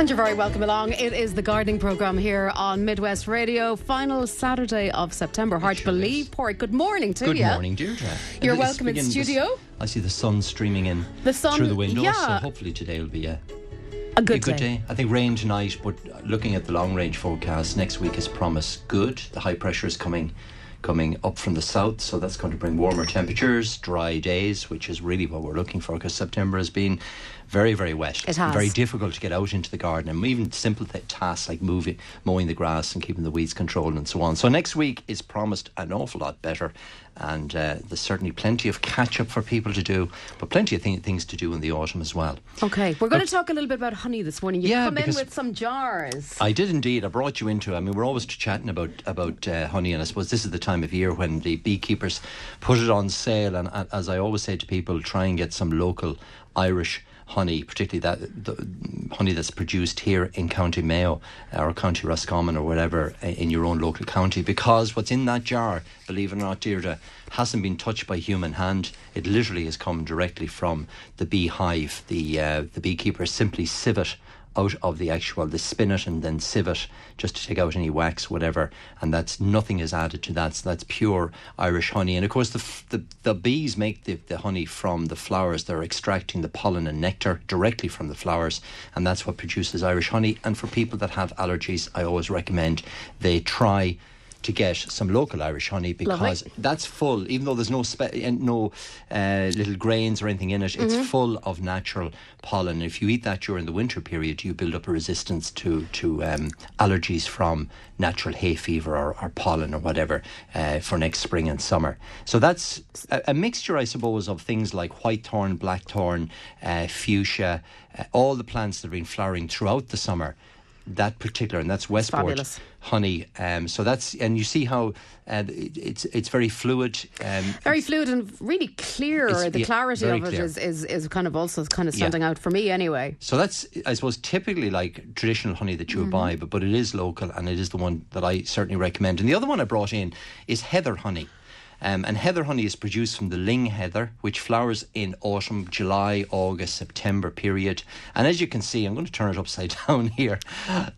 And you're very welcome along. It is the gardening programme here on Midwest Radio. Final Saturday of September. Hard to believe. Port. Good morning to Good you. Good morning, Deirdre. You're It's welcome in studio. this- I see the sun streaming in The sun- through the windows, so hopefully today will be a, A a good, good day. I think rain tonight, but looking at the long range forecast, next week is promised good. The high pressure is coming coming up from the south, so that's going to bring warmer temperatures, dry days, which is really what we're looking for because September has been very, very wet. It has. Very difficult to get out into the garden and even simple th- tasks like moving, mowing the grass and keeping the weeds controlled and so on. So next week is promised an awful lot better, and uh, there's certainly plenty of catch up for people to do, but plenty of th- things to do in the autumn as well. Okay, we're going to talk a little bit about honey this morning. You Yeah, come in with some jars. I did indeed. I brought you into. I mean, we're always chatting about about uh, honey, and I suppose this is the time of year when the beekeepers put it on sale. And, uh, as I always say to people, try and get some local Irish honey, particularly that the honey that's produced here in County Mayo or County Roscommon or whatever in your own local county, because what's in that jar, believe it or not, Deirdre, hasn't been touched by human hand. It literally has come directly from the beehive. The uh, the beekeepers simply sieve it out of the actual the spin it and then sieve it just to take out any wax whatever and that's nothing is added to that. So that's pure irish honey. And of course the the, the bees make the, the honey from the flowers. They're extracting the pollen and nectar directly from the flowers and that's what produces irish honey. And for people that have allergies i always recommend they try to get some local Irish honey because Lovely. that's full, even though there's no spe- uh, no uh, little grains or anything in it, it's full of natural pollen. If you eat that during the winter period, you build up a resistance to to um, allergies from natural hay fever or, or pollen or whatever uh, for next spring and summer. So that's a, a mixture, I suppose, of things like white whitethorn, blackthorn, uh, fuchsia, uh, all the plants that have been flowering throughout the summer. That particular, and that's Westport fabulous. Honey. Um, so that's and you see how uh, it, it's it's very fluid. Um, Very fluid and really clear. The yeah, clarity of it is, is, is kind of also kind of Yeah. standing out for me anyway. so that's I suppose typically like traditional honey that you would buy, but but it is local and it is the one that I certainly recommend. And the other one I brought in is heather honey. Um, and heather honey is produced from the ling heather, which flowers in autumn, July, August, September period. And as you can see, I'm going to turn it upside down here.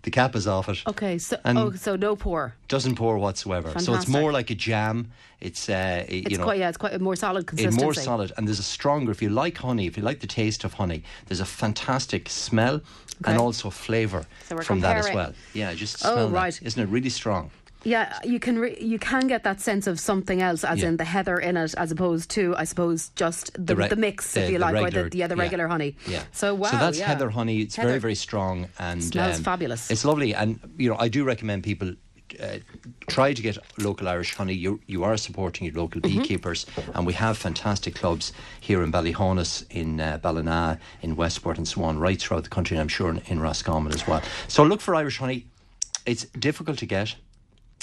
The cap is off it. Okay, so oh, so no pour. Doesn't pour whatsoever. So it's more like a jam. It's uh, it- It's you know quite yeah, it's quite a more solid it's consistency. more solid and there's a stronger if you like honey if you like the taste of honey there's a fantastic smell and also flavour So from that as well yeah just Oh, right. isn't it really strong Yeah, you can re- you can get that sense of something else, as Yeah. in the heather in it, as opposed to, I suppose, just the, the, re- mix, the- if you the like, or regular- the, the other yeah. regular honey. yeah So wow, so that's yeah. heather honey it's Heather. very very strong and um, Smells fabulous. it's lovely and you know I do recommend people uh, try to get local Irish honey. You you are supporting your local Mm-hmm. beekeepers, and we have fantastic clubs here in Ballyhaunis, in uh, Ballina, in Westport, and so on, right throughout the country, and I'm sure in, in Roscommon as well. So look for Irish honey. It's difficult to get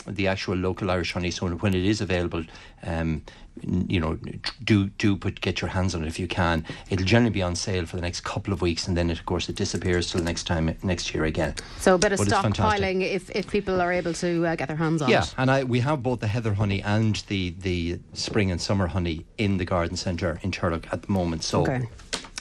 the actual local Irish honey. So when it is available, um, you know, do do put get your hands on it if you can. It'll generally be on sale for the next couple of weeks, and then it, of course it disappears till next time next year again. So a bit of But it's fantastic. stockpiling if, if people are able to uh, get their hands on Yeah, it. Yeah, and I we have both the heather honey and the the spring and summer honey in the garden centre in Turlough at the moment. So. Okay.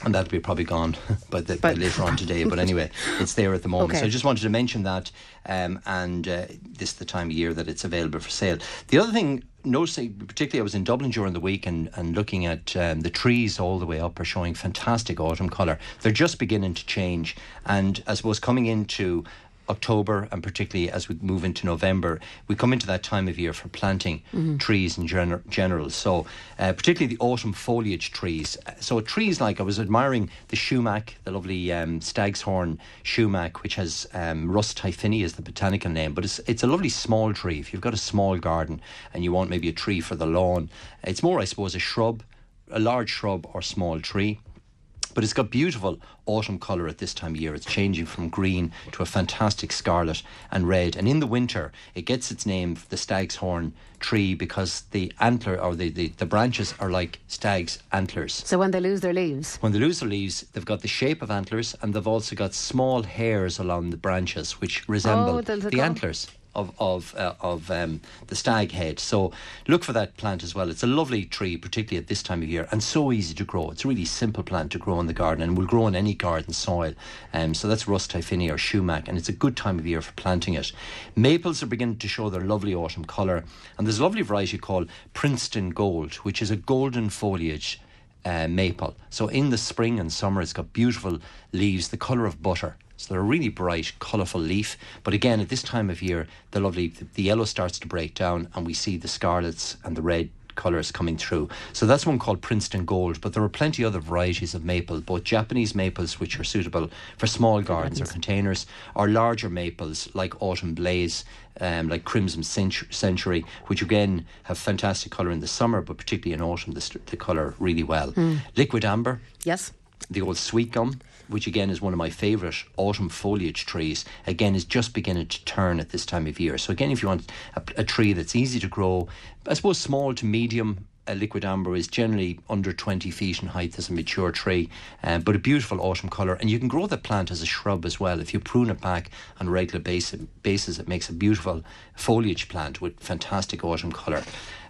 And that'll be probably gone by, the, by later on today. But anyway, it's there at the moment. Okay. So I just wanted to mention that. Um, and uh, this is the time of year that it's available for sale. The other thing, noticing, particularly I was in Dublin during the week and, and looking at um, the trees all the way up are showing fantastic autumn colour. They're just beginning to change. And I suppose coming into October and particularly as we move into November, we come into that time of year for planting trees in gener- general. So, uh, particularly the autumn foliage trees. So, trees like I was admiring the sumac, the lovely um, stag's horn sumac, which has um, Rhus typhina is the botanical name, but it's it's a lovely small tree. If you've got a small garden and you want maybe a tree for the lawn, it's more, I suppose, a shrub, a large shrub or small tree. But it's got beautiful autumn colour at this time of year. It's changing from green to a fantastic scarlet and red. And in the winter, it gets its name, the stag's horn tree, because the antler or the, the, the branches are like stag's antlers. So when they lose their leaves. When they lose their leaves, they've got the shape of antlers and they've also got small hairs along the branches which resemble Oh, they'll- they'll the antlers of of uh, of um, the stag head. So look for that plant as well. It's a lovely tree, particularly at this time of year, and so easy to grow. It's a really simple plant to grow in the garden, and will grow in any garden soil. Um, so that's Rhus typhina or sumac, and it's a good time of year for planting it. Maples are beginning to show their lovely autumn colour, and there's a lovely variety called Princeton Gold, which is a golden foliage. Uh, maple. So in the spring and summer, it's got beautiful leaves, the colour of butter. So they're a really bright, colourful leaf. But again, at this time of year, the lovely the, yellow starts to break down, and we see the scarlets and the red colours coming through. So that's one called Princeton Gold, but there are plenty other varieties of maple, both Japanese maples, which are suitable for small gardens or containers, or larger maples like Autumn Blaze, um, like Crimson Sentry, which again have fantastic colour in the summer, but particularly in autumn, the, the colour really well. Mm. Liquidambar. Yes. The old sweet gum which again is one of my favourite autumn foliage trees, again is just beginning to turn at this time of year. So again, if you want a, a tree that's easy to grow, I suppose small to medium a liquidambar is generally under 20 feet in height as a mature tree, um, but a beautiful autumn colour. And you can grow the plant as a shrub as well. If you prune it back on a regular basis, basis it makes a beautiful foliage plant with fantastic autumn colour.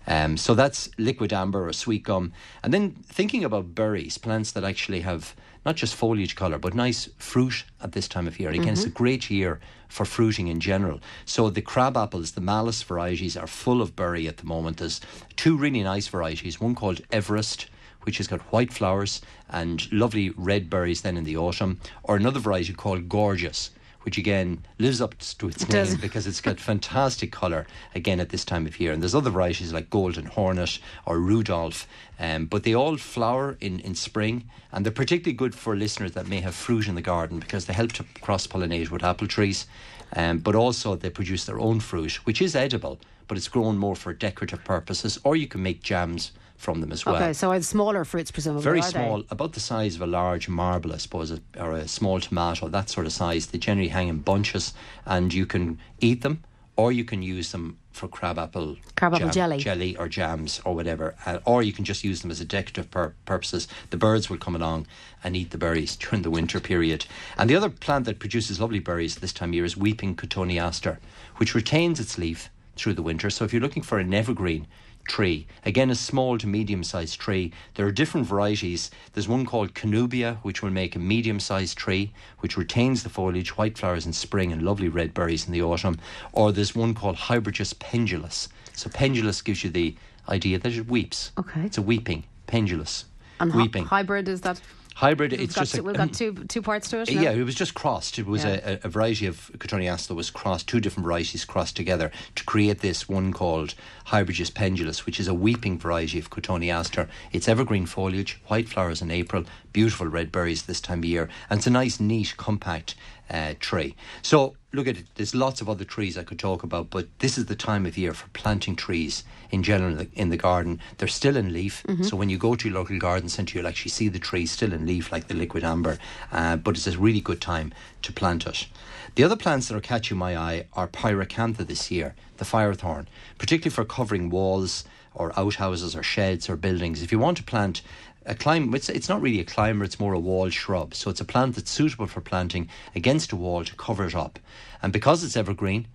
Um, so that's liquidambar or sweet gum. And then thinking about berries, plants that actually have not just foliage colour, but nice fruit at this time of year. Again, mm-hmm. it's a great year for fruiting in general. So the crab apples, the Malus varieties, are full of berry at the moment. There's two really nice varieties, one called Everest which has got white flowers and lovely red berries then in the autumn, or another variety called Gorgeous, which again lives up to its it name does. because it's got fantastic colour again at this time of year. And there's other varieties like Golden Hornet or Rudolph, um, but they all flower in, in spring and they're particularly good for listeners that may have fruit in the garden because they help to cross pollinate with apple trees. Um, but also they produce their own fruit, which is edible, but it's grown more for decorative purposes, or you can make jams from them as well. Okay, so I have smaller fruits, presumably. Very small, they? about the size of a large marble, I suppose, or a small tomato, that sort of size. They generally hang in bunches, and you can eat them, or you can use them for crabapple crabapple jelly, jelly or jams or whatever, uh, or you can just use them as a decorative pur- purposes. The birds will come along and eat the berries during the winter period. And the other plant that produces lovely berries this time of year is weeping cotoneaster, which retains its leaf through the winter. So if you're looking for an evergreen, tree. Again, a small to medium sized tree. There are different varieties. There's one called Cornubia, which will make a medium sized tree, which retains the foliage, white flowers in spring, and lovely red berries in the autumn. Or there's one called Hybridus pendulus. So, pendulus gives you the idea that it weeps. Okay. It's a weeping, pendulus. And weeping. hybrid is that? Hybrid. It's, just two, a, we've got two two parts to it. No? Yeah, it was just crossed. It was yeah. a, a, variety of Cotoneaster was crossed, two different varieties crossed together to create this one called Hybridus pendulus, which is a weeping variety of Cotoneaster. It's evergreen foliage, white flowers in April, beautiful red berries this time of year, and it's a nice, neat, compact uh, tree. So look at it. There's lots of other trees I could talk about, but this is the time of year for planting trees in general in the garden. They're still in leaf, mm-hmm. so when you go to your local garden centre, you'll actually see the tree still in leaf, like the liquidambar. Uh, but it's a really good time to plant it. The other plants that are catching my eye are pyracantha this year, the firethorn, particularly for covering walls or outhouses or sheds or buildings. If you want to plant a climb it's, it's not really a climber it's more a wall shrub. So it's a plant that's suitable for planting against a wall to cover it up. And because it's evergreen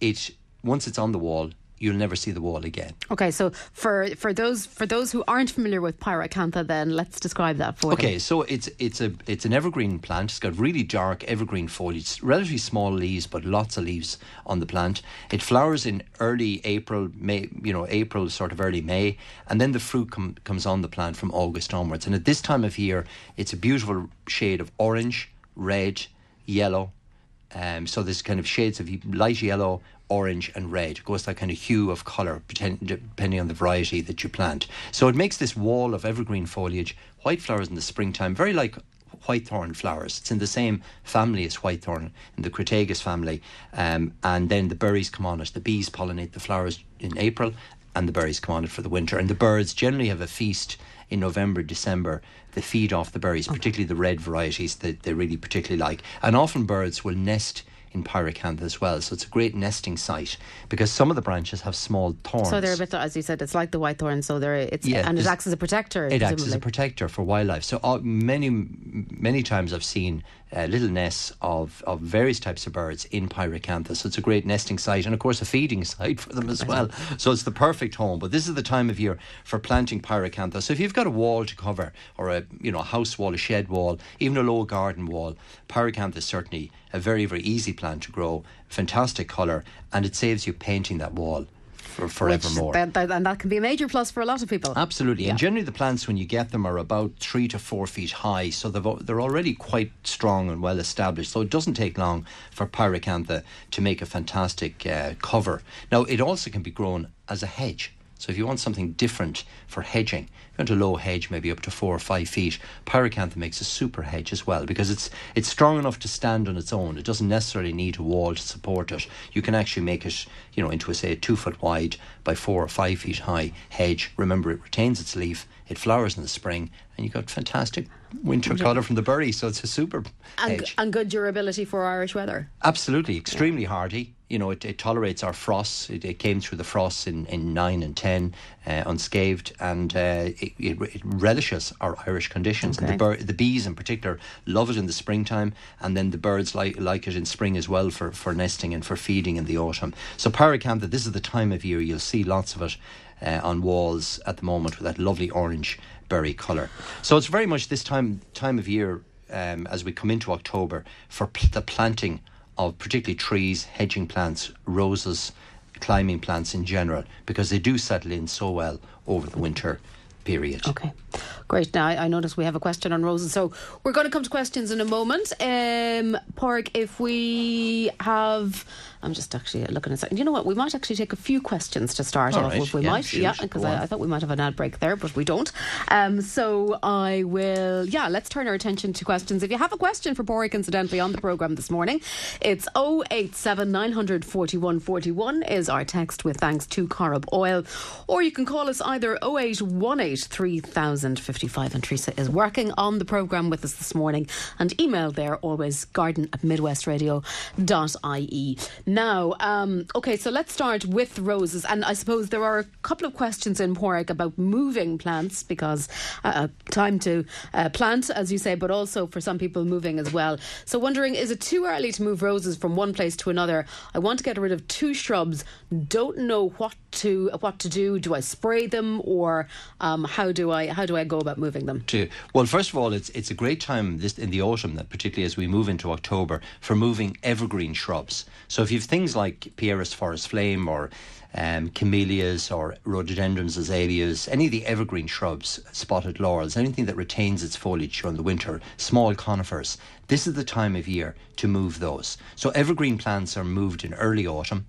it once it's on the wall you'll never see the wall again. Okay, so for for those for those who aren't familiar with pyracantha, then let's describe that for you. Okay, them. so it's it's a it's an evergreen plant. It's got really dark evergreen foliage, relatively small leaves, but lots of leaves on the plant. It flowers in early April, May, you know, April sort of early May, and then the fruit com- comes on the plant from August onwards. And at this time of year, it's a beautiful shade of orange, red, yellow. Um, so there's kind of shades of light yellow, orange and red. It goes that kind of hue of colour depending on the variety that you plant. So it makes this wall of evergreen foliage, white flowers in the springtime, very like whitethorn flowers. It's in the same family as whitethorn, in the Crataegus family. Um, and then the berries come on it. The bees pollinate the flowers in April, and the berries come on it for the winter. And the birds generally have a feast in November, December. They feed off the berries, particularly the red varieties that they really particularly like. And often birds will nest in pyracantha as well. So it's a great nesting site because some of the branches have small thorns. So they're a bit, as you said, it's like the white thorn. So they're it's Yeah, and it acts as a protector. It acts as a protector for wildlife. So uh, many, many times I've seen uh, little nests of, of various types of birds in Pyracantha. So it's a great nesting site and, of course, a feeding site for them as well. So it's the perfect home. But this is the time of year for planting Pyracantha. So if you've got a wall to cover or a you know a house wall, a shed wall, even a low garden wall, Pyracantha is certainly a very very easy plant to grow. Fantastic colour, and it saves you painting that wall for forevermore. that- that- and that can be a major plus for a lot of people. Absolutely, Yeah. and generally the plants when you get them are about three to four feet high, so they've, they're already quite strong and well established. So it doesn't take long for pyracantha to make a fantastic uh, cover. Now it also can be grown as a hedge. So if you want something different for hedging, if you want a low hedge, maybe up to four or five feet, pyracantha makes a super hedge as well because it's it's strong enough to stand on its own. It doesn't necessarily need a wall to support it. You can actually make it, you know, into a say a two foot wide by four or five feet high hedge. Remember, it retains its leaf. It flowers in the spring, and you got fantastic winter colour from the berry. So it's a super and, hedge. and good durability for Irish weather. Absolutely, extremely hardy. You know, it, it tolerates our frosts. It, it came through the frosts in, in 9 and 10 uh, unscathed, and uh, it, it, it relishes our Irish conditions. And the, Okay. bir- the bees, in particular, love it in the springtime, and then the birds like, like it in spring as well for, for nesting and for feeding in the autumn. So, Pyracantha, this is the time of year you'll see lots of it uh, on walls at the moment with that lovely orange berry colour. So, it's very much this time, time of year um, as we come into October for pl- the planting of particularly trees, hedging plants, roses, climbing plants in general, because they do settle in so well over the winter period. Okay, great. Now I, I notice we have a question on roses, so we're going to come to questions in a moment. Um, Pork, if we have, I'm just actually looking at. You know what? We might actually take a few questions to start All off. right. We yeah, might, shoot, yeah, because. I, I thought we might have an ad break there, but we don't. Um, so I will, yeah. Let's turn our attention to questions. If you have a question for Pork, incidentally, on the program this morning, it's 087 941 41 is our text with thanks to Corrib Oil, or you can call us either 0818 3055. And Teresa is working on the program with us this morning, and email there always garden at midwestradio.ie. Now, um, okay, so let's start with roses, and I suppose there are a couple of questions in Porrick about moving plants because uh, time to uh, plant, as you say, but also for some people moving as well. So, wondering is it too early to move roses from one place to another? I want to get rid of two shrubs. Don't know what to what to do. Do I spray them, or um, how do I how do I go about moving them? well first of all it's it's a great time this in the autumn particularly as we move into October for moving evergreen shrubs so if you've things like Pieris forest flame or um, camellias or rhododendrons azaleas any of the evergreen shrubs spotted laurels anything that retains its foliage during the winter small conifers this is the time of year to move those so evergreen plants are moved in early autumn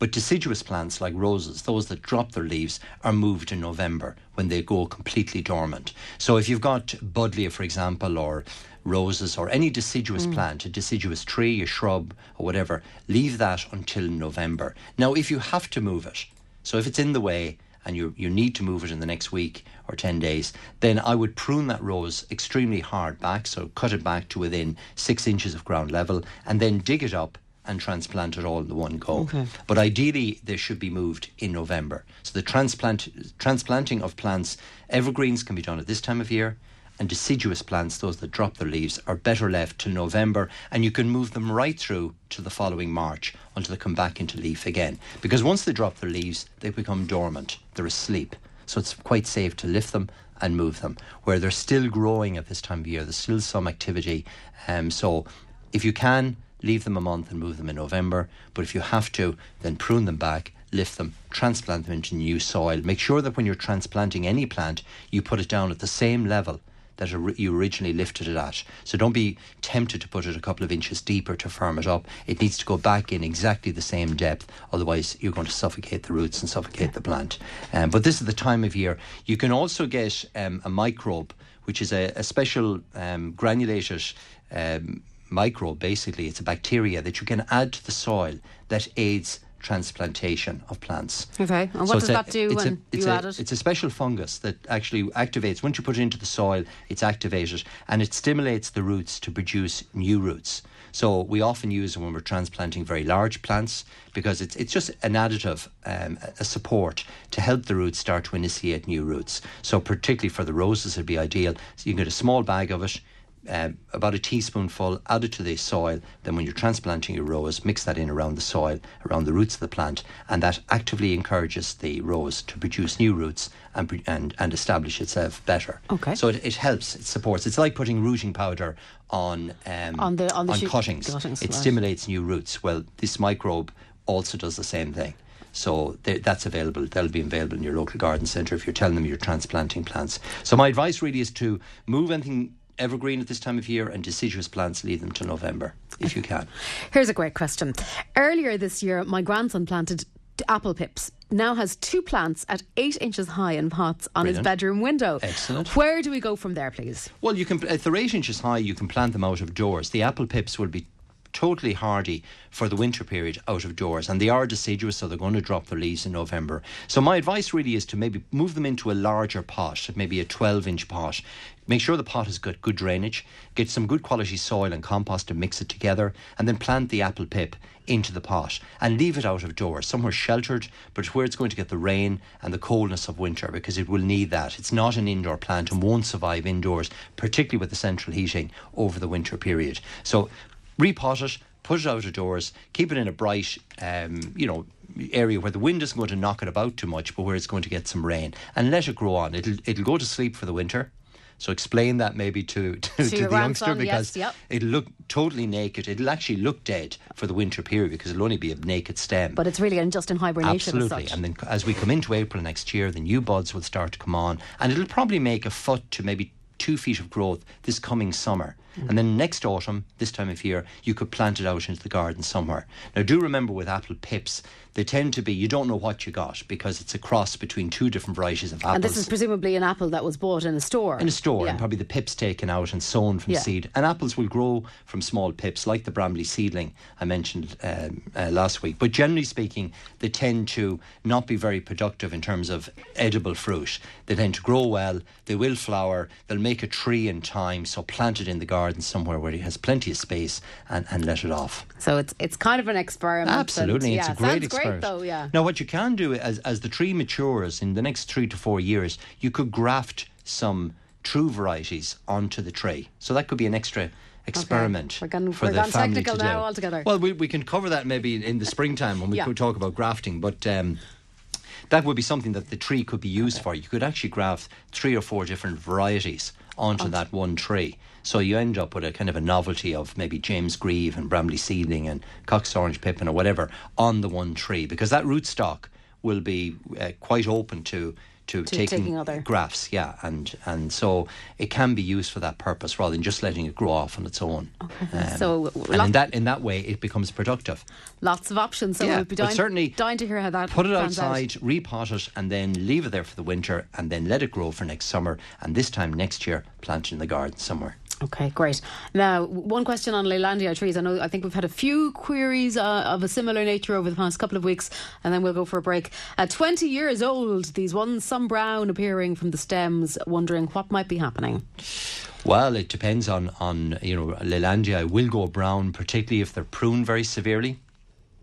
but deciduous plants like roses, those that drop their leaves, are moved in November when they go completely dormant. So if you've got buddleia, for example, or roses or any deciduous mm. plant, a deciduous tree, a shrub, or whatever, leave that until November. Now, if you have to move it, so if it's in the way and you you need to move it in the next week or 10 days, then I would prune that rose extremely hard back, so cut it back to within six inches of ground level, and then dig it up and transplant it all in the one go. Okay. But ideally, they should be moved in November. So the transplant transplanting of plants, evergreens can be done at this time of year, and deciduous plants, those that drop their leaves, are better left till November, and you can move them right through to the following March until they come back into leaf again. Because once they drop their leaves, they become dormant. They're asleep. So it's quite safe to lift them and move them. Where they're still growing at this time of year, there's still some activity. Um, so if you can, leave them a month and move them in November. But if you have to, then prune them back, lift them, transplant them into new soil. Make sure that when you're transplanting any plant, you put it down at the same level that you originally lifted it at. So don't be tempted to put it a couple of inches deeper to firm it up. It needs to go back in exactly the same depth, otherwise you're going to suffocate the roots and suffocate the plant. Um, but this is the time of year. You can also get um, a microbe, which is a, a special um, granulated. Um, microbe basically it's a bacteria that you can add to the soil that aids transplantation of plants Okay, and what it's does that do it's when it's you a, add it? It's a special fungus that actually activates, once you put it into the soil, it's activated and it stimulates the roots to produce new roots. So we often use it when we're transplanting very large plants because it's it's just an additive, um, a support to help the roots start to initiate new roots. So particularly for the roses, it'd be ideal. So you can get a small bag of it um, about a teaspoonful, add it to the soil. Then, when you're transplanting your rose, mix that in around the soil, around the roots of the plant, and that actively encourages the rose to produce new roots and and, and establish itself better. Okay. So it, it helps, it supports. It's like putting rooting powder on um, on the on, the on shoot- cuttings. cuttings, It right. stimulates new roots. Well, this microbe also does the same thing. So that's available. That'll be available in your local garden centre if you're telling them you're transplanting plants. So my advice really is to move anything evergreen at this time of year and deciduous plants leave them till November if you can. Here's a great question. Earlier this year, my grandson planted apple pips. Now has two plants at eight inches high in pots on his bedroom window. Excellent. Where do we go from there, please? Well, you can if they're eight inches high, you can plant them out of doors. The apple pips will be totally hardy for the winter period out of doors, and they are deciduous, so they're going to drop their leaves in November. So my advice really is to maybe move them into a larger pot, maybe a 12-inch pot. Make sure the pot has got good drainage. Get some good quality soil and compost and mix it together, and then plant the apple pip into the pot and leave it out of doors, somewhere sheltered, but where it's going to get the rain and the coldness of winter because it will need that. It's not an indoor plant and won't survive indoors, particularly with the central heating over the winter period. So repot it, put it out of doors, keep it in a bright, um, you know, area where the wind isn't going to knock it about too much, but where it's going to get some rain, and let it grow on. It'll it'll go to sleep for the winter. So explain that maybe to to, To to the youngster because yes, yep. it'll look totally naked. It'll actually look dead for the winter period because it'll only be a naked stem. But it's really just in hibernation Absolutely. And then as we come into April next year, the new buds will start to come on, and it'll probably make a foot to maybe two feet of growth this coming summer. Mm. And then next autumn, this time of year, you could plant it out into the garden somewhere. Now, do remember with apple pips, they tend to be, you don't know what you got because it's a cross between two different varieties of apples and this is presumably an apple that was bought in a store. in a store Yeah. and probably the pips taken out and sown from Yeah. seed. And apples will grow from small pips, like the Bramley seedling I mentioned um, uh, last week. But generally speaking, they tend to not be very productive in terms of edible fruit. They tend to grow well, they will flower, they'll make a tree in time. So plant it in the garden somewhere where it has plenty of space and, and let it off. So it's it's kind of an experiment. and- Absolutely, it's a great sounds great though. Yeah. Now, what you can do as as the tree matures in the next three to four years, you could graft some true varieties onto the tree. So that could be an extra experiment We're gone- for we're the gone family technical to do. now altogether. Well, we, we can cover that maybe in the springtime when we Yeah. could talk about grafting, but. Um, that would be something that the tree could be used for. You could actually graft three or four different varieties onto that one tree. So you end up with a kind of a novelty of maybe James Grieve and Bramley seedling and Cox Orange Pippin or whatever on the one tree because that rootstock will be uh, quite open to to, To taking, taking other- grafts, yeah, and and so it can be used for that purpose rather than just letting it grow off on its own. Um, So, and in that in that way, it becomes productive. Lots of options. So Yeah, we'll be certainly dying to hear how that Put it pans out. outside, repot it, and then leave it there for the winter, and then let it grow for next summer. And this time next year, plant it in the garden somewhere. Okay, great. Now, one question on Leylandia trees. I know. I think we've had a few queries uh, of a similar nature over the past couple of weeks, and then we'll go for a break. At 20 years old, these ones, some brown appearing from the stems, wondering what might be happening. Well, it depends on on you know Lelandia will go brown, particularly if they're pruned very severely.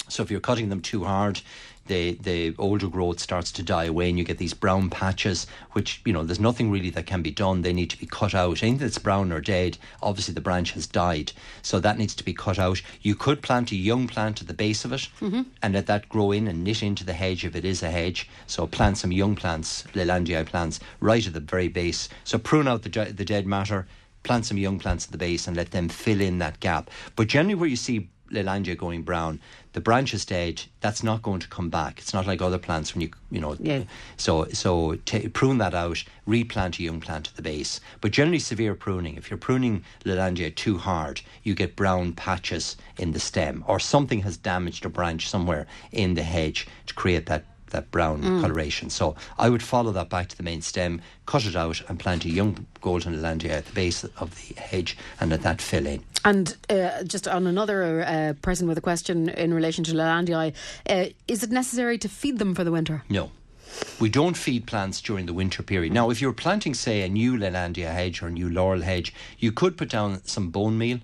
So if you're cutting them too hard, the the older growth starts to die away, and you get these brown patches. Which you know, there's nothing really that can be done. They need to be cut out. Anything that's brown or dead, obviously the branch has died, so that needs to be cut out. You could plant a young plant at the base of it, mm-hmm. and let that grow in and knit into the hedge if it is a hedge. So plant some young plants, Leylandii plants, right at the very base. So prune out the the dead matter plant some young plants at the base and let them fill in that gap. But generally, where you see Lelandia going brown, the branch is dead. That's not going to come back. It's not like other plants when you you know. Yeah. So so ta prune that out, replant a young plant at the base. But generally, severe pruning. If you're pruning Lelandia too hard, you get brown patches in the stem, or something has damaged a branch somewhere in the hedge to create that that brown mm. coloration. So I would follow that back to the main stem, cut it out, and plant a young golden Lelandia at the base of the hedge, and let that fill in. And uh, just on another uh, person with a question in relation to Leylandii, uh, is it necessary to feed them for the winter? No. We don't feed plants during the winter period. Now, if you're planting, say, a new Lelandia hedge or a new laurel hedge, you could put down some bone meal,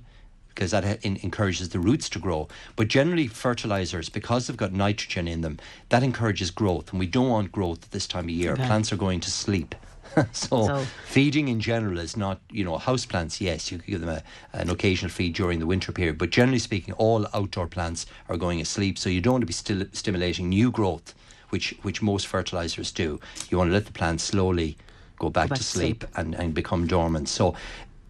because that in- encourages the roots to grow. But generally, fertilizers, because they've got nitrogen in them, that encourages growth. And we don't want growth at this time of year. Okay. Plants are going to sleep. so, So- feeding in general is not, you know, house plants, yes, you could give them a, an occasional feed during the winter period. But generally speaking, all outdoor plants are going asleep. So you don't want to be still stimulating new growth, which, which most fertilizers do. You want to let the plant slowly go back, back to to sleep, And, and become dormant. So,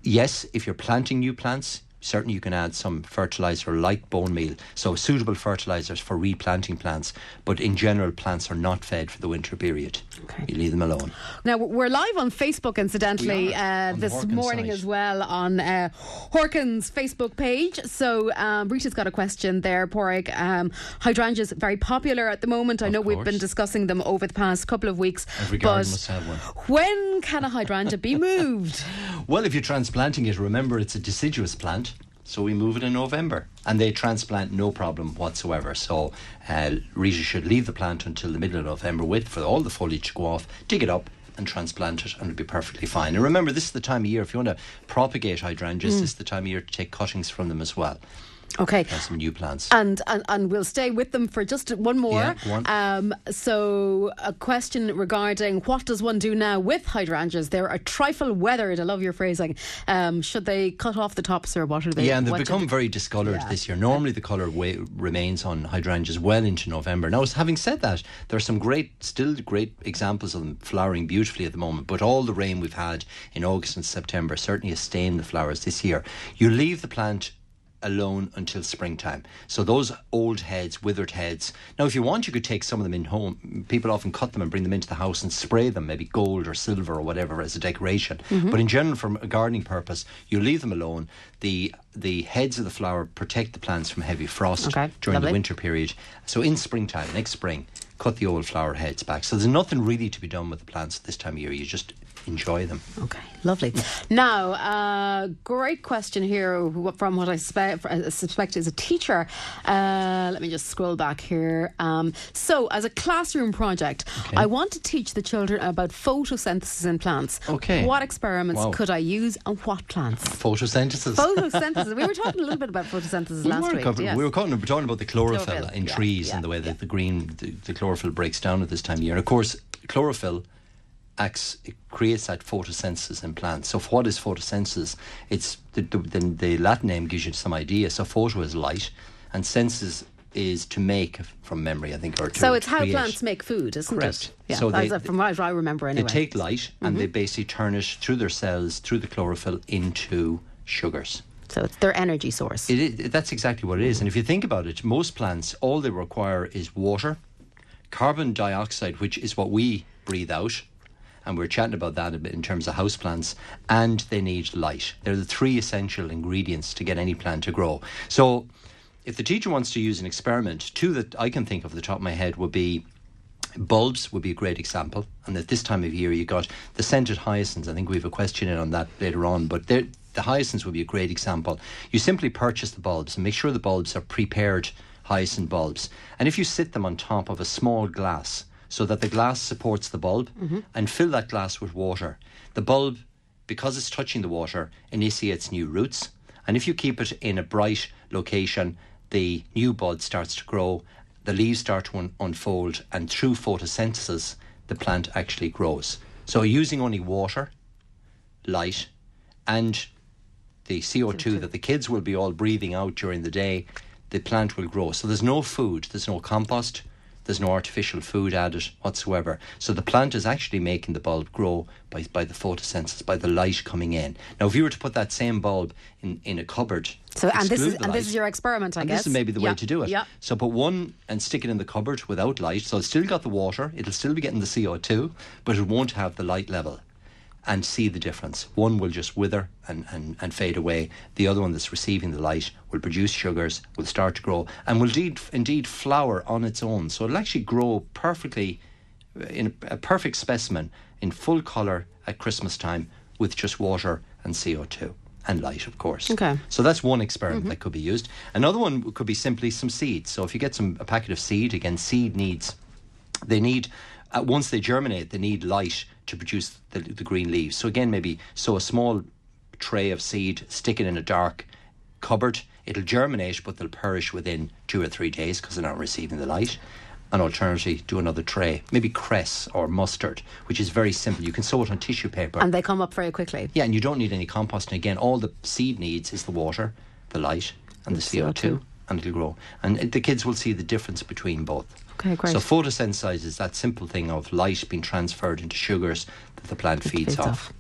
yes, if you're planting new plants, certainly you can add some fertilizer like bone meal. So, suitable fertilizers for replanting plants. But in general, plants are not fed for the winter period. Okay. You leave them alone. Now we're live on Facebook, incidentally, uh, on this morning as well on uh, Horkan's Facebook page. So um, Rita's got a question there, Porrick. Um, hydrangeas very popular at the moment. I Of know we've been discussing them over the past couple of weeks. Every garden must have one. when can a hydrangea be moved? Well, if you're transplanting it, remember it's a deciduous plant. So we move it in November, and they transplant no problem whatsoever. So uh, Rita should leave the plant until the middle of November, wait for all the foliage to go off, dig it up, and transplant it, and it'll be perfectly fine. And remember, this is the time of year if you want to propagate hydrangeas. Mm. This is the time of year to take cuttings from them as well. Okay. Some new plants. And, and and we'll stay with them for just one more. Yeah, go on. Um, so a question regarding what does one do now with hydrangeas? They're a trifle weathered. I love your phrasing. Um, should they cut off the tops or what are they? Yeah, and they've become very discoloured Yeah. this year. Normally, the colour wa- remains on hydrangeas well into November. Now, having said that, there are some great, still great examples of them flowering beautifully at the moment. But all the rain we've had in August and September certainly has stained the flowers this year. You leave the plant alone until springtime. So those old heads, withered heads. Now, if you want, you could take some of them in home. People often cut them and bring them into the house and spray them, maybe gold or silver or whatever, as a decoration. Mm-hmm. But in general, for a gardening purpose, you leave them alone. The the heads of the flower protect the plants from heavy frost Okay, during lovely. the winter period. So in springtime, next spring, cut the old flower heads back. So there's nothing really to be done with the plants at this time of year. You just enjoy them. Okay, lovely. now, uh, great question here from what I spe- I suspect is a teacher. Uh, let me just scroll back here. Um, so, as a classroom project, I want to teach the children about photosynthesis in plants. Okay. What experiments Wow. could I use and what plants? Photosynthesis. Photosynthesis. we were talking a little bit about photosynthesis We last week. covering- yes. we were talking, talking about the chlorophyll, Chlorophyll, in yeah, trees yeah, and the way yeah. that the green, the, the chlorophyll breaks down at this time of year. And of course, chlorophyll acts, it creates that photosynthesis in plants. So, what is photosynthesis? It's the, the, the, the Latin name gives you some idea. So, photo is light, and senses is to make from memory, I think, or to so it's how create. plants make food, isn't Correct. it? Yeah, So they- from what I remember anyway. They take light and mm-hmm. they basically turn it through their cells, through the chlorophyll, into sugars. so it's their energy source. It is, that's exactly what it is. And if you think about it, most plants, all they require is water, carbon dioxide, which is what we breathe out. And we're chatting about that a bit in terms of houseplants, and they need light. They're the three essential ingredients to get any plant to grow. So, if the teacher wants to use an experiment, two that I can think of the top of my head would be bulbs would be a great example. And at this time of year, you got the scented hyacinths. I think we have a question in on that later on, but the hyacinths would be a great example. You simply purchase the bulbs and make sure the bulbs are prepared hyacinth bulbs. And if you sit them on top of a small glass so that the glass supports the bulb and fill that glass with water, the bulb, because it's touching the water, initiates new roots. And if you keep it in a bright location, the new bud starts to grow, the leaves start to un- unfold, and through photosynthesis, the plant actually grows. So, using only water, light, and the CO2 that the kids will be all breathing out during the day, the plant will grow. So, there's no food, there's no compost, there's no artificial food added whatsoever. So, the plant is actually making the bulb grow by, by the photosynthesis, by the light coming in. Now, if you were to put that same bulb in, in a cupboard, So and this is and this is your experiment, I and guess. this is maybe the Yeah, way to do it. Yeah. So put one and stick it in the cupboard without light. So it's still got the water. It'll still be getting the CO2, but it won't have the light level. And see the difference. One will just wither and, and, and fade away. The other one that's receiving the light will produce sugars, will start to grow, and will indeed, indeed flower on its own. So it'll actually grow perfectly uh, in a, a perfect specimen in full colour at Christmas time with just water and CO2 and light, of course. Okay. So that's one experiment that could be used. Another one could be simply some seeds. So if you get some a packet of seed, again, seed needs they need uh, once they germinate, they need light to produce the, the green leaves. So again, maybe sow a small tray of seed, stick it in a dark cupboard. It'll germinate, but they'll perish within two or three days because they're not receiving the light. An alternative, do another tray, maybe cress or mustard, which is very simple. You can sow it on tissue paper. And they come up very quickly. Yeah, and you don't need any compost. And again, all the seed needs is the water, the light, and the, CO2, CO2. And it'll grow. And the kids will see the difference between both. Okay, great. So photosynthesize is that simple thing of light being transferred into sugars that the plant feeds, feeds off. off.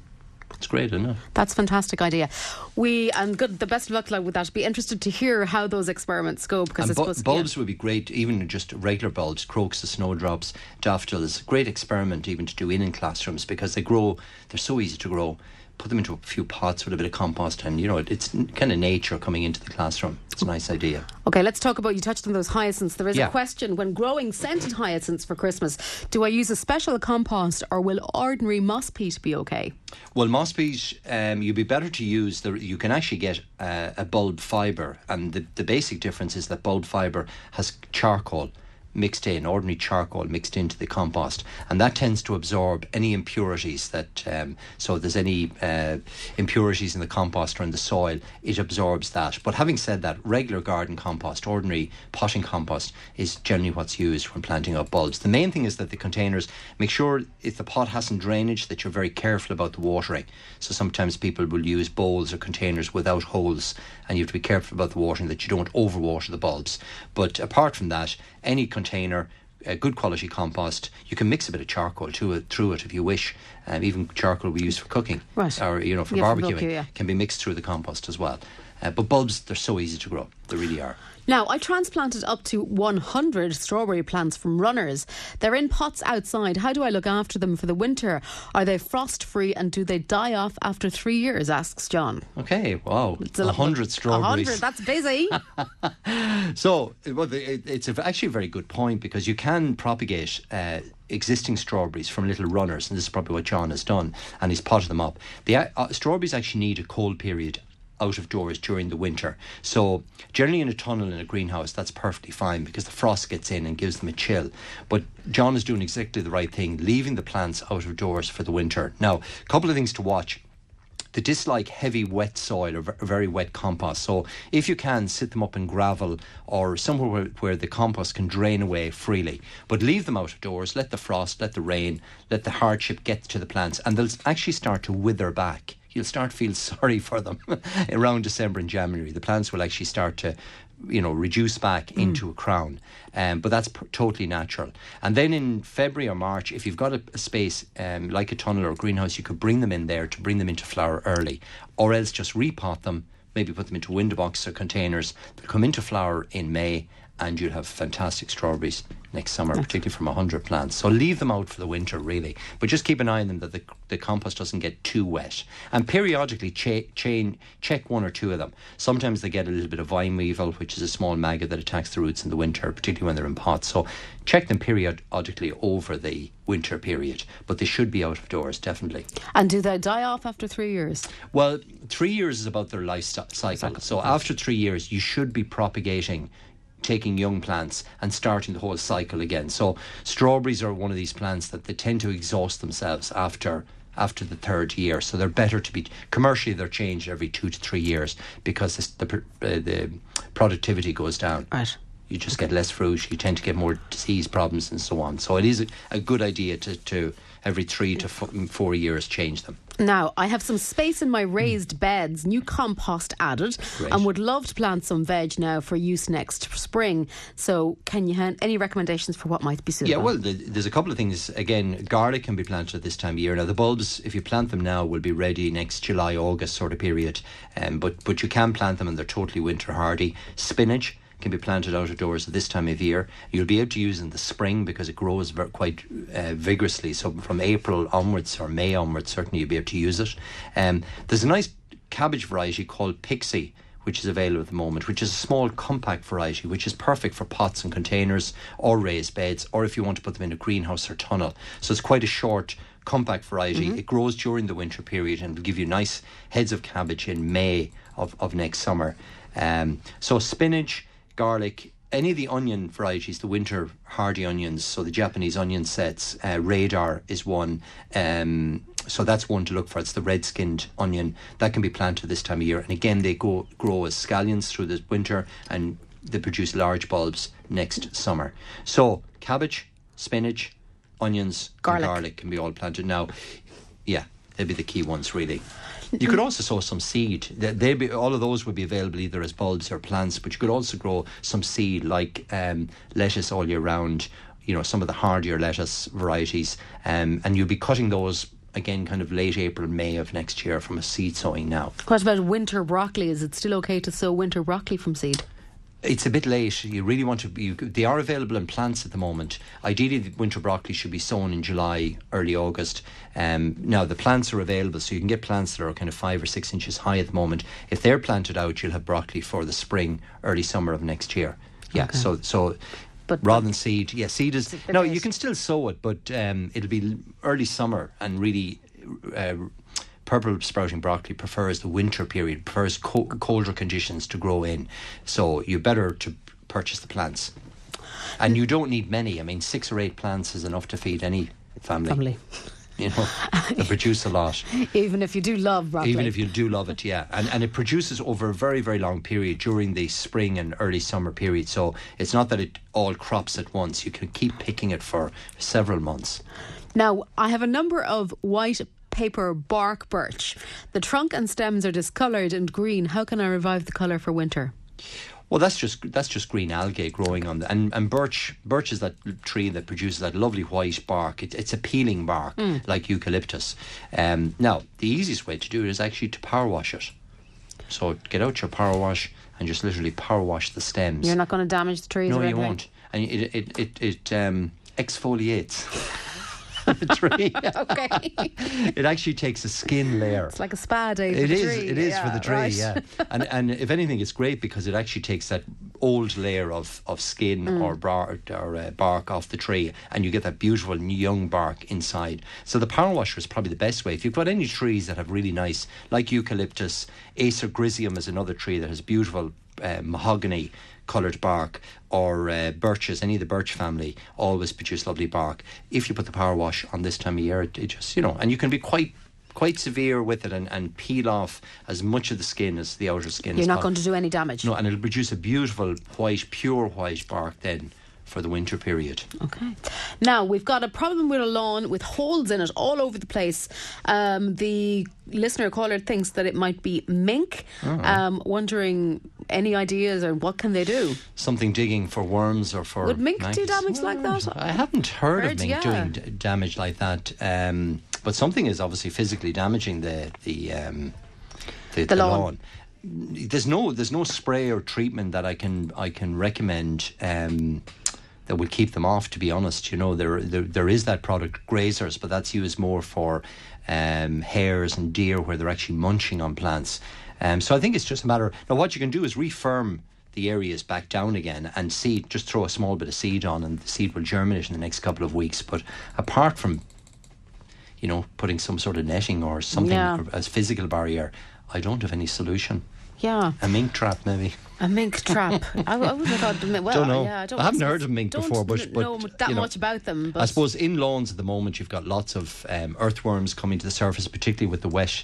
It's great, isn't it? That's a fantastic idea. We and good. The best of luck with that. Be interested to hear how those experiments go because it's bu- bulbs to would be great, even just regular bulbs, croaks, the snowdrops, daffodils. Great experiment even to do in in classrooms because they grow. They're so easy to grow. Put them into a few pots with a bit of compost, and you know it, it's kind of nature coming into the classroom. It's a nice idea. Okay, let's talk about. You touched on those hyacinths. There is Yeah. a question: When growing scented hyacinths for Christmas, do I use a special compost or will ordinary moss peat be okay? Well, moss peat, um, you'd be better to use the. You can actually get uh, a bulb fibre, and the, the basic difference is that bulb fibre has charcoal mixed in, ordinary charcoal mixed into the compost, and that tends to absorb any impurities that. Um, so, if there's any uh, impurities in the compost or in the soil, it absorbs that. But having said that, regular garden compost, ordinary potting compost, is generally what's used when planting up bulbs. The main thing is that the containers make sure if the pot hasn't drainage that you're very careful about the watering. So sometimes people will use bowls or containers without holes, and you have to be careful about the watering that you don't overwater the bulbs. But apart from that, any container. A good quality compost. You can mix a bit of charcoal to it through it if you wish. Um, even charcoal we use for cooking, Right. or you know for Yeah, for barbecuing, barbecue, yeah. can be mixed through the compost as well. Uh, but bulbs, they're so easy to grow. They really are. Now, I transplanted up to 100 strawberry plants from runners. They're in pots outside. How do I look after them for the winter? Are they frost free and do they die off after three years? asks John. Okay, wow. It's a lot- hundred strawberries. 100, that's busy. So, well, it- it's actually a very good point because you can propagate uh, existing strawberries from little runners, and this is probably what John has done, and he's potted them up. The uh, strawberries actually need a cold period out of doors during the winter. So, generally in a tunnel in a greenhouse, that's perfectly fine because the frost gets in and gives them a chill. But John is doing exactly the right thing, leaving the plants out of doors for the winter. Now, a couple of things to watch they dislike heavy wet soil or very wet compost. So if you can, sit them up in gravel or somewhere where, where the compost can drain away freely. But leave them out of doors, let the frost, let the rain, let the hardship get to the plants, and they'll actually start to wither back. You'll start to feel sorry for them around December and January. The plants will actually start to you know, reduce back into a crown. Um, but that's totally natural. And then in February or March, if you've got a, a space um, like a tunnel or a greenhouse, you could bring them in there to bring them into flower early, or else just repot them. Maybe put them into window box or containers. They'll come into flower in May, and you'll have fantastic strawberries next summer, mm. particularly from 100 plants. So leave them out for the winter, really. But just keep an eye on them that the, the compost doesn't get too wet. And periodically cha- chain, check one or two of them. Sometimes they get a little bit of vine weevil, which is a small maggot that attacks the roots in the winter, particularly when they're in pots. So check them periodically over the winter period. But they should be out of doors, definitely. and do they die off after three years? Well, three years is about their life cy- cycle. So after three years, you should be propagating, taking young plants and starting the whole cycle again. So strawberries are one of these plants that they tend to exhaust themselves after after the third year. So they're better to be commercially they're changed every two to three years because this, the uh, the productivity goes down. Right. You just get less fruit. You tend to get more disease problems and so on. So it is a, a good idea to, to every three to f- four years change them. Now, I have some space in my raised beds, new compost added, Great. and would love to plant some veg now for use next spring. So, can you have any recommendations for what might be suitable? Yeah, well, the, there's a couple of things. Again, garlic can be planted at this time of year. Now, the bulbs, if you plant them now, will be ready next July, August sort of period. Um, but but you can plant them and they're totally winter hardy. Spinach can be planted out of doors at this time of year. You'll be able to use in the spring because it grows ver- quite uh, vigorously. So from April onwards or May onwards, certainly you'll be able to use it. Um, there's a nice cabbage variety called Pixie which is available at the moment, which is a small compact variety, which is perfect for pots and containers or raised beds, or if you want to put them in a greenhouse or tunnel. So it's quite a short, compact variety. It grows during the winter period and will give you nice heads of cabbage in May of, of next summer. Um, so spinach, garlic, any of the onion varieties, the winter hardy onions, so the Japanese onion sets, uh, radar is one. Um, so that's one to look for. It's the red skinned onion that can be planted this time of year. And again, they go grow as scallions through the winter and they produce large bulbs next summer. So cabbage, spinach, onions, Garlic. and garlic can be all planted now. Yeah, they'd be the key ones really. You could also sow some seed. They be, all of those would be available either as bulbs or plants, but you could also grow some seed like um, lettuce all year round. You know, some of the hardier lettuce varieties, um, and you'll be cutting those again, kind of late April, May of next year from a seed sowing now. What about winter broccoli? Is it still okay to sow winter broccoli from seed? It's a bit late. You really want to. You, they are available in plants at the moment. Ideally, the winter broccoli should be sown in July, early August. Um, now the plants are available, so you can get plants that are kind of five or six inches high at the moment. If they're planted out, you'll have broccoli for the spring, early summer of next year. Yeah. Okay. So so. But- rather than seed, yeah, seed is It's a bit no. You can still sow it, but um, it'll be early summer and really. Uh, Purple sprouting broccoli prefers the winter period, prefers co- colder conditions to grow in. So you're better to purchase the plants. And you don't need many. I mean, six or eight plants is enough to feed any family. Family. You know, they produce a lot. Even if you do love broccoli. Even if you do love it, yeah. And and it produces over a very, very long period during the spring and early summer period. So it's not that it all crops at once. You can keep picking it for several months. Now, I have a number of white paper bark birch. The trunk and stems are discoloured and green. How can I revive the colour for winter? Well, that's just that's just green algae growing on the and and birch birch is that tree that produces that lovely white bark. It, it's a peeling bark like eucalyptus. Um, now, the easiest way to do it is actually to power wash it. So get out your power wash and just literally power wash the stems. You're not going to damage the trees no, you won't, and it it it, it um, exfoliates the tree. Okay. it actually takes a skin layer. it's like a spa day for It the is. tree. It is for the tree. right. Yeah, and and if anything, it's great because it actually takes that old layer of, of skin Mm. or bar, or uh, bark off the tree, and you get that beautiful young bark inside. So the power washer is probably the best way. If you've got any trees that have really nice, like eucalyptus, Acer griseum is another tree that has beautiful uh, mahogany coloured bark, or uh, birches, any of the birch family, always produce lovely bark. If you put the power wash on this time of year, it, it just you know, and you can be quite quite severe with it and, and peel off as much of the skin as the outer skin. You're not going to do any damage. No, and it'll produce a beautiful white, pure white bark then for the winter period. Okay. Now we've got a problem with a lawn with holes in it all over the place. Um, the listener caller thinks that it might be mink. Oh. Um, wondering any ideas or what can they do? Something digging for worms or for. Would mink do damage like that? I haven't heard, Heard, of mink yeah. doing d- damage like that. Um, but something is obviously physically damaging the the um, the, The lawn. lawn. There's no there's no spray or treatment that I can I can recommend. Um, that will keep them off. To be honest, you know there there, there is that product grazers, but that's used more for um, hares and deer where they're actually munching on plants. Um, so I think it's just a matter. Now, what you can do is refirm the areas back down again and seed. Just throw a small bit of seed on, and the seed will germinate in the next couple of weeks. But apart from you know putting some sort of netting or something Yeah. as physical barrier, I don't have any solution. Yeah, A mink trap, maybe. a mink trap. I, I wouldn't have thought. Well, Don't know. Yeah, I, don't I haven't heard of mink before, but- but, know that you know, much about them. But I suppose in lawns at the moment you've got lots of um, earthworms coming to the surface, particularly with the wet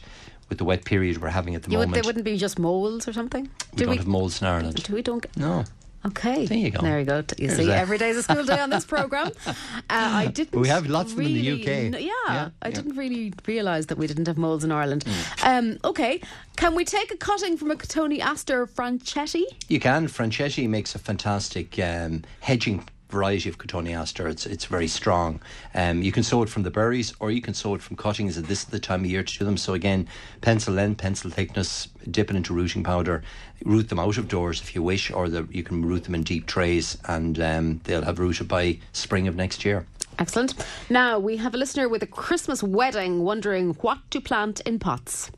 with the wet period we're having at the you would, moment. they wouldn't be just moles or something. we do don't we? have moles in Ireland. do we don't? No. Okay, There you go. There you go. You see, that. every day's a school day on this program. Uh, I didn't. We have lots of them in the really UK. yeah, Yeah, I yeah. didn't really realise that we didn't have moles in Ireland. Hmm. Um, okay, can we take a cutting from a Cotoneaster Franchetii? You can. Franchetti makes a fantastic um, hedging variety of Cotoneaster. It's it's very strong. Um, you can sow it from the berries, or you can sow it from cuttings. And this is the time of year to do them. So again, pencil length, pencil thickness, dip it into rooting powder, root them out of doors if you wish, or the, you can root them in deep trays, and um, they'll have rooted by spring of next year. Excellent. Now we have a listener with a Christmas wedding wondering what to plant in pots.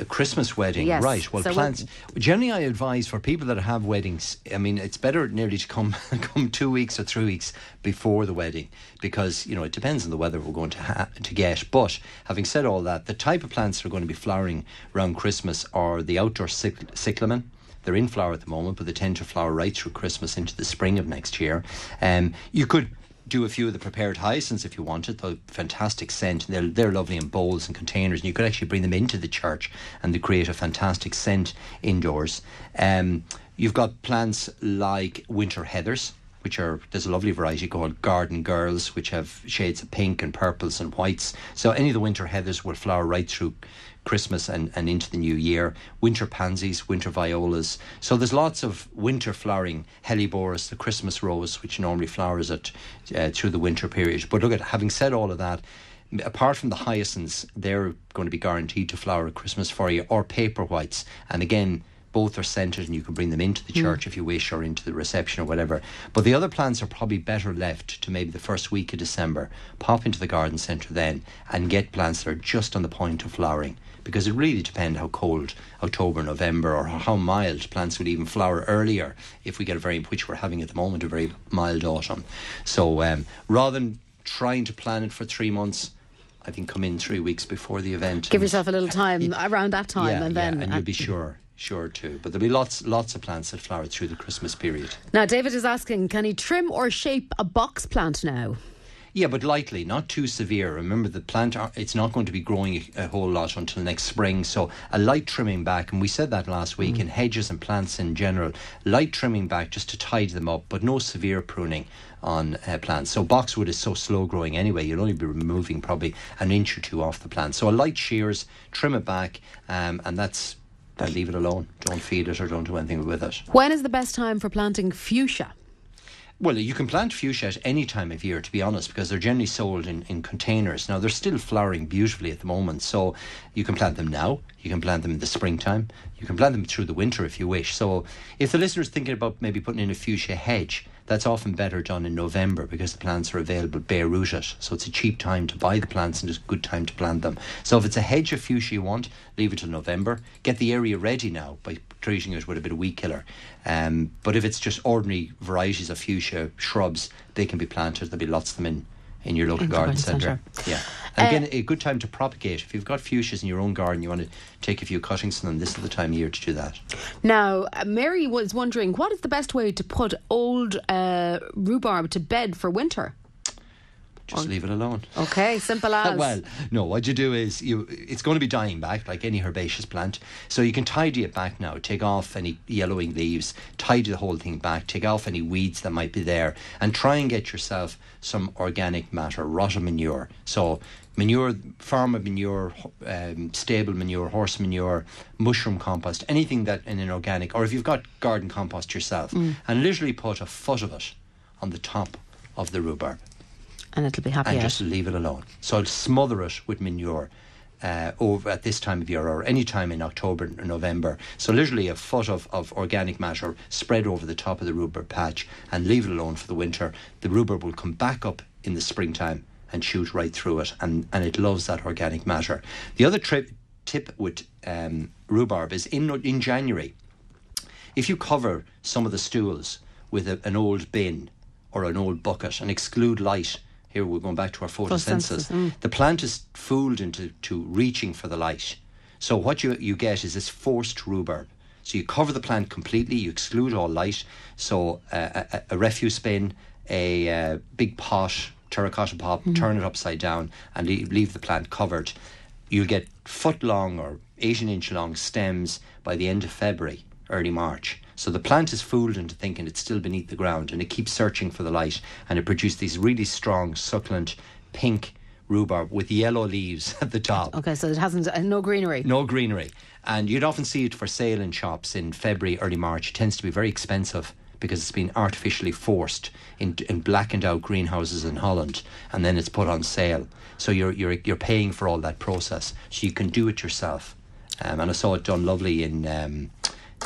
A Christmas wedding, Yes. right? Well, So plants. Generally, I advise for people that have weddings. I mean, it's better nearly to come come two weeks or three weeks before the wedding because you know it depends on the weather we're going to ha- to get. But having said all that, the type of plants that are going to be flowering around Christmas are the outdoor cyc- cyclamen. They're in flower at the moment, but they tend to flower right through Christmas into the spring of next year. Um, you could do a few of the prepared hyacinths if you wanted. They're fantastic scent. They're, they're lovely in bowls and containers, and you could actually bring them into the church and they create a fantastic scent indoors. Um, you've got plants like winter heathers which are there's a lovely variety called garden girls which have shades of pink and purples and whites so any of the winter heathers will flower right through Christmas and, and into the new year. Winter pansies, winter violas. So there's lots of winter flowering. Helleborus, the Christmas rose, which normally flowers at uh, through the winter period. But look at having said all of that, apart from the hyacinths, they're going to be guaranteed to flower at Christmas for you, or paper whites. And again, both are scented and you can bring them into the mm. church mm. if you wish or into the reception or whatever. But the other plants are probably better left to maybe the first week of December. Pop into the garden centre then and get plants that are just on the point of flowering because it really depends how cold October, November, or how mild plants would even flower earlier if we get a very, which we're having at the moment, a very mild autumn. So um, rather than trying to plan it for three months, I think come in three weeks before the event. Give yourself a little time it, around that time, yeah, and then yeah, and you'll be sure sure too. But there'll be lots lots of plants that flower through the Christmas period. Now, David is asking, can he trim or shape a box plant now? Yeah, but lightly, not too severe. Remember, the plant it's not going to be growing a, a, whole lot until next spring. So a light trimming back, and we said that last week mm. in hedges and plants in general, light trimming back just to tidy them up, but no severe pruning on uh, plants. So boxwood is so slow growing anyway. You'll only be removing probably an inch or two off the plant. So a light shears, trim it back, um, and that's that. Leave it alone. Don't feed it or don't do anything with it. When is the best time for planting fuchsia? Well, you can plant fuchsia at any time of year, to be honest, because they're generally sold in, in containers. Now, they're still flowering beautifully at the moment, so you can plant them now. You can plant them in the springtime. You can plant them through the winter if you wish. So, if the listener's thinking about maybe putting in a fuchsia hedge, that's often better done in November because the plants are available bare rooted. So it's a cheap time to buy the plants and it's a good time to plant them. So if it's a hedge of fuchsia you want, leave it till November. Get the area ready now by treating it with a bit of weed killer. Um, but if it's just ordinary varieties of fuchsia shrubs, they can be planted. There'll be lots of them in in your local in garden, centre. Yeah. And uh, again, a good time to propagate. If you've got fuchsias in your own garden, you want to take a few cuttings from them, this is the time of year to do that. Now, uh, Mary was wondering what is the best way to put old uh, rhubarb to bed for winter? Just leave it alone. Okay, simple as. well, no. What you do is you. It's going to be dying back like any herbaceous plant. So you can tidy it back now. Take off any yellowing leaves. Tidy the whole thing back. Take off any weeds that might be there, and try and get yourself some organic matter, rotted manure. So manure, farmer manure, um, stable manure, horse manure, mushroom compost, anything that in an organic, or if you've got garden compost yourself, mm. and literally put a foot of it on the top of the rhubarb and it'll be happy. And out. just leave it alone. So I'll smother it with manure. Uh, over at this time of year or any time in October or November. So literally a foot of, of organic matter spread over the top of the rhubarb patch and leave it alone for the winter. The rhubarb will come back up in the springtime and shoot right through it and, and it loves that organic matter. The other tri- tip with um, rhubarb is in, in January, if you cover some of the stools with a, an old bin or an old bucket and exclude light here we're going back to our photosynthesis. Mm. The plant is fooled into to reaching for the light. So what you, you get is this forced rhubarb. So you cover the plant completely, you exclude all light. So uh, a, a, refuse bin, a uh, big pot, terracotta pot, mm. turn it upside down and leave, leave the plant covered. You'll get foot long or 18 inch long stems by the end of February, early March. So the plant is fooled into thinking it's still beneath the ground and it keeps searching for the light and it produces these really strong, succulent, pink rhubarb with yellow leaves at the top. Okay, so it hasn't uh, no greenery. No greenery. And you'd often see it for sale in shops in February, early March. It tends to be very expensive because it's been artificially forced in, in blackened out greenhouses in Holland and then it's put on sale. So you're, you're, you're paying for all that process. So you can do it yourself. Um, and I saw it done lovely in um,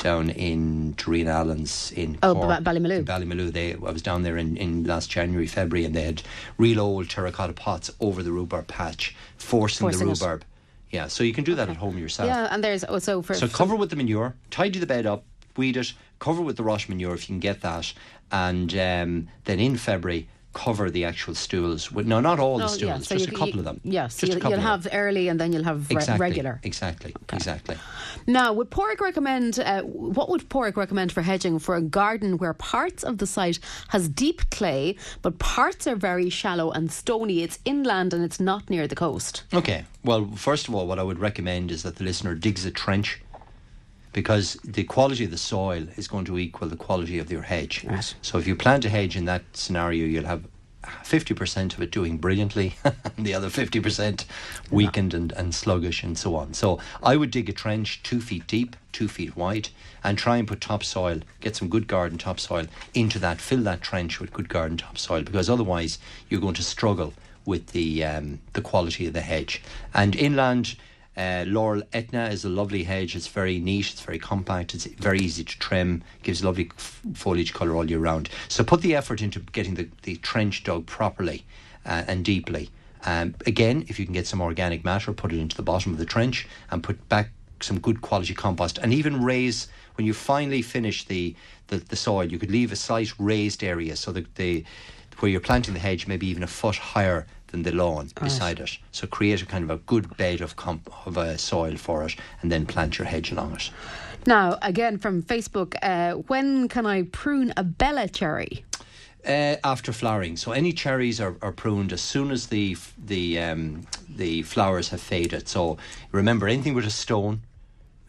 down in Darina Allen's in oh, Cork, Ballymaloe. Ballymaloe. They, I was down there in, in last January, February, and they had real old terracotta pots over the rhubarb patch, forcing, forcing the rhubarb. It. Yeah, so you can do that at home yourself. Yeah, and there's also for so cover with the manure, tidy the bed up, weed it, cover with the rush manure if you can get that, and um, then in February cover the actual stools. With, no, not all the stools, yeah, so just you- a couple you- of them. Yes, just you'll, a couple you'll have early and then you'll have re- exactly, regular. Exactly, exactly. Now, would Paraic recommend, uh, what would Paraic recommend for hedging for a garden where parts of the site has deep clay, but parts are very shallow and stony? It's inland and it's not near the coast. Okay. Well, first of all, what I would recommend is that the listener digs a trench because the quality of the soil is going to equal the quality of your hedge. Right. So if you plant a hedge in that scenario, you'll have 50% of it doing brilliantly and the other 50% weakened and, and sluggish and so on. So I would dig a trench two feet deep, two feet wide, and try and put topsoil, get some good garden topsoil into that, fill that trench with good garden topsoil because otherwise you're going to struggle with the um, the quality of the hedge. And inland, uh, Laurel Etna is a lovely hedge. It's very neat. It's very compact. It's very easy to trim. Gives lovely f- foliage colour all year round. So put the effort into getting the, the trench dug properly uh, and deeply. Um, again, if you can get some organic matter, put it into the bottom of the trench and put back some good quality compost and even raise when you finally finish the, the, the soil you could leave a slight raised area so that the where you're planting the hedge maybe even a foot higher than the lawn beside it so create a kind of a good bed of comp- of uh, soil for it and then plant your hedge along it Now, again from Facebook, uh, when can I prune a Bella cherry? Uh, after flowering, so any cherries are, are pruned as soon as the the um, the flowers have faded. So remember, anything with a stone,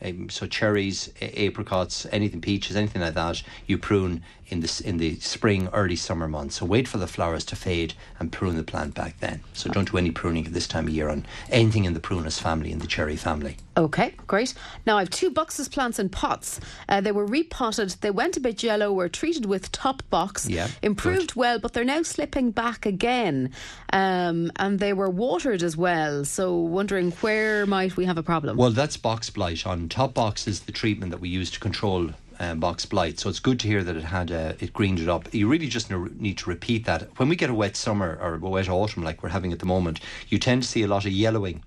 um, so cherries, apricots, anything peaches, anything like that, you prune in the in the spring, early summer months. So wait for the flowers to fade and prune the plant back then. So don't do any pruning at this time of year on anything in the prunus family, in the cherry family. Okay, great. Now I have two boxes plants in pots. Uh, they were repotted. They went a bit yellow. Were treated with top box. Yeah, improved well, but they're now slipping back again. Um, and they were watered as well. So wondering where might we have a problem? Well, that's box blight. On top box is the treatment that we use to control um, box blight. So it's good to hear that it had uh, it greened it up. You really just need to repeat that. When we get a wet summer or a wet autumn like we're having at the moment, you tend to see a lot of yellowing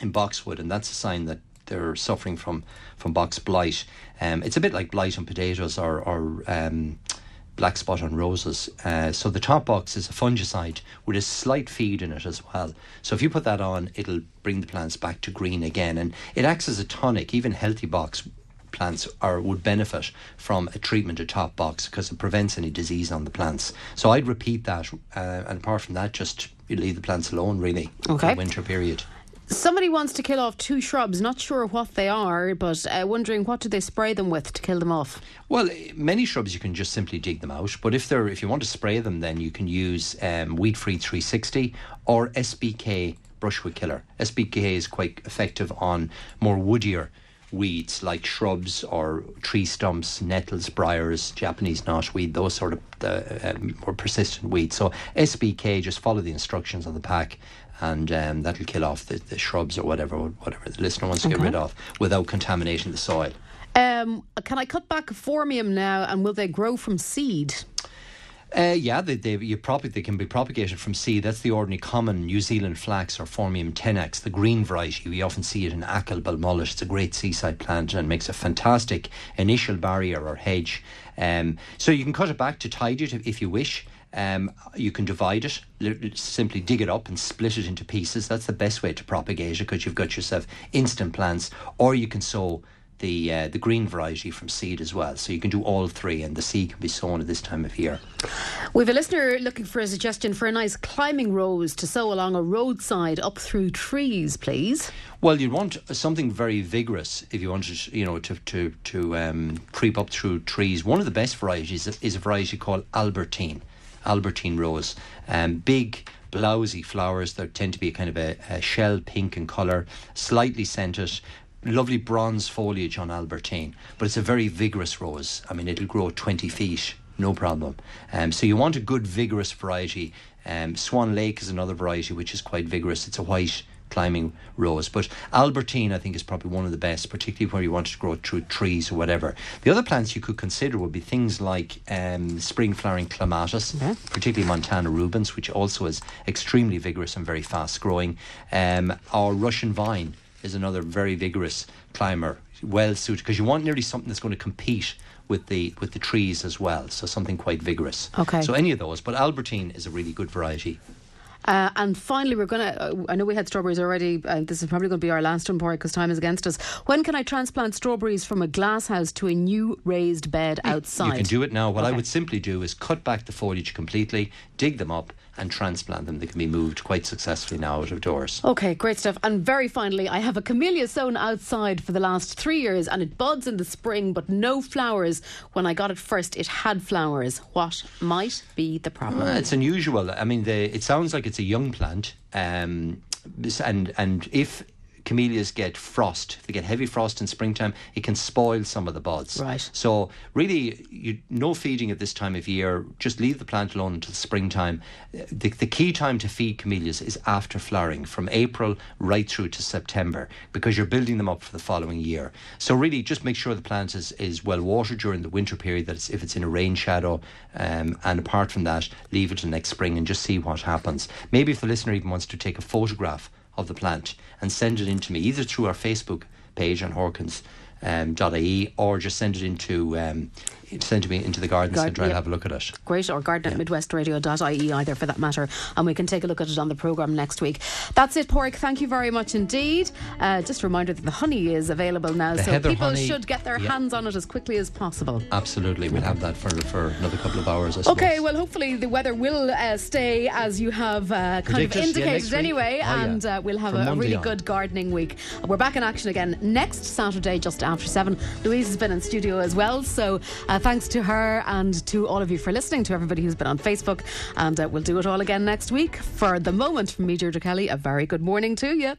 in boxwood, and that's a sign that they're suffering from from box blight. Um, it's a bit like blight on potatoes or or um, black spot on roses. Uh, so the top box is a fungicide with a slight feed in it as well. So if you put that on, it'll bring the plants back to green again, and it acts as a tonic. Even healthy box plants are would benefit from a treatment of top box because it prevents any disease on the plants. So I'd repeat that, uh, and apart from that, just leave the plants alone really. Okay. The winter period. Somebody wants to kill off two shrubs. Not sure what they are, but uh, wondering what do they spray them with to kill them off? Well, many shrubs you can just simply dig them out, but if they're if you want to spray them, then you can use um, Weed Free 360 or SBK Brushwood Killer. SBK is quite effective on more woodier weeds like shrubs or tree stumps, nettles, briars, Japanese knotweed, those sort of the um, more persistent weeds. So SBK, just follow the instructions on the pack. And um, that'll kill off the, the shrubs or whatever whatever the listener wants to get rid of without contaminating the soil. Um, can I cut back a phormium now, and will they grow from seed? Uh, yeah, they, they, you prop- they can be propagated from seed. That's the ordinary common New Zealand flax or Phormium tenax, the green variety. We often see it in Achill Belmullet. It's a great seaside plant and makes a fantastic initial barrier or hedge. Um, so you can cut it back to tidy it if, if you wish. Um, you can divide it, simply dig it up and split it into pieces. That's the best way to propagate it because you've got yourself instant plants. Or you can sow the uh, the green variety from seed as well. So you can do all three, and the seed can be sown at this time of year. We've a listener looking for a suggestion for a nice climbing rose to sow along a roadside up through trees, please. Well, you'd want something very vigorous if you wanted, you know, to to to um, creep up through trees. One of the best varieties is a variety called Albertine, Albertine rose. Um, big, blousy flowers that tend to be kind of a, a shell pink in colour, slightly scented. Lovely bronze foliage on Albertine, but it's a very vigorous rose. I mean, it'll grow 20 feet, no problem. Um, so you want a good, vigorous variety. Um, Swan Lake is another variety which is quite vigorous. It's a white climbing rose. But Albertine, I think, is probably one of the best, particularly where you want to grow through trees or whatever. The other plants you could consider would be things like um, spring flowering clematis, particularly Montana rubens, which also is extremely vigorous and very fast growing. Um, or Russian vine is another very vigorous climber, well suited, because you want nearly something that's going to compete with the with the trees as well. So something quite vigorous. Okay. So any of those, but Albertine is a really good variety. Uh, and finally, we're going to. Uh, I know we had strawberries already. Uh, this is probably going to be our last one, because time is against us. When can I transplant strawberries from a glass house to a new raised bed outside? You can do it now. What okay. I would simply do is cut back the foliage completely, dig them up, and transplant them. They can be moved quite successfully now out of doors. Okay, great stuff. And very finally, I have a camellia sown outside for the last three years and it buds in the spring but no flowers. When I got it first, it had flowers. What might be the problem? Uh, it's unusual. I mean, the, it sounds like it's a young plant. Um, and and if camellias get frost, if they get heavy frost in springtime, it can spoil some of the buds. Right. So really, you, no feeding at this time of year. Just leave the plant alone until springtime. The, the key time to feed camellias is after flowering, from April right through to September, because you're building them up for the following year. So really, just make sure the plant is, is well watered during the winter period. That it's, if it's in a rain shadow, um, and apart from that, leave it till next spring and just see what happens. Maybe if the listener even wants to take a photograph of the plant and send it in to me either through our Facebook page on Horkans um, .ie or just send it into um, send me into the garden Garden, centre and yep. have a look at it. Great, or garden at midwestradio.ie either for that matter, and we can take a look at it on the programme next week. That's it, Paraic. Thank you very much indeed. Uh, just a reminder that the honey is available now, The so people honey, should get their yeah. hands on it as quickly as possible. Absolutely, we'll have that for for another couple of hours. I Okay, well, hopefully the weather will uh, stay as you have uh, kind of indicated week. anyway, Oh, yeah. and uh, we'll have a, a really on. good gardening week. We're back in action again next Saturday, just after seven. Louise has been in studio as well, so uh, thanks to her and to all of you for listening, to everybody who's been on Facebook, and uh, we'll do it all again next week. For the moment, from me, Deirdre Kelly, a very good morning to you.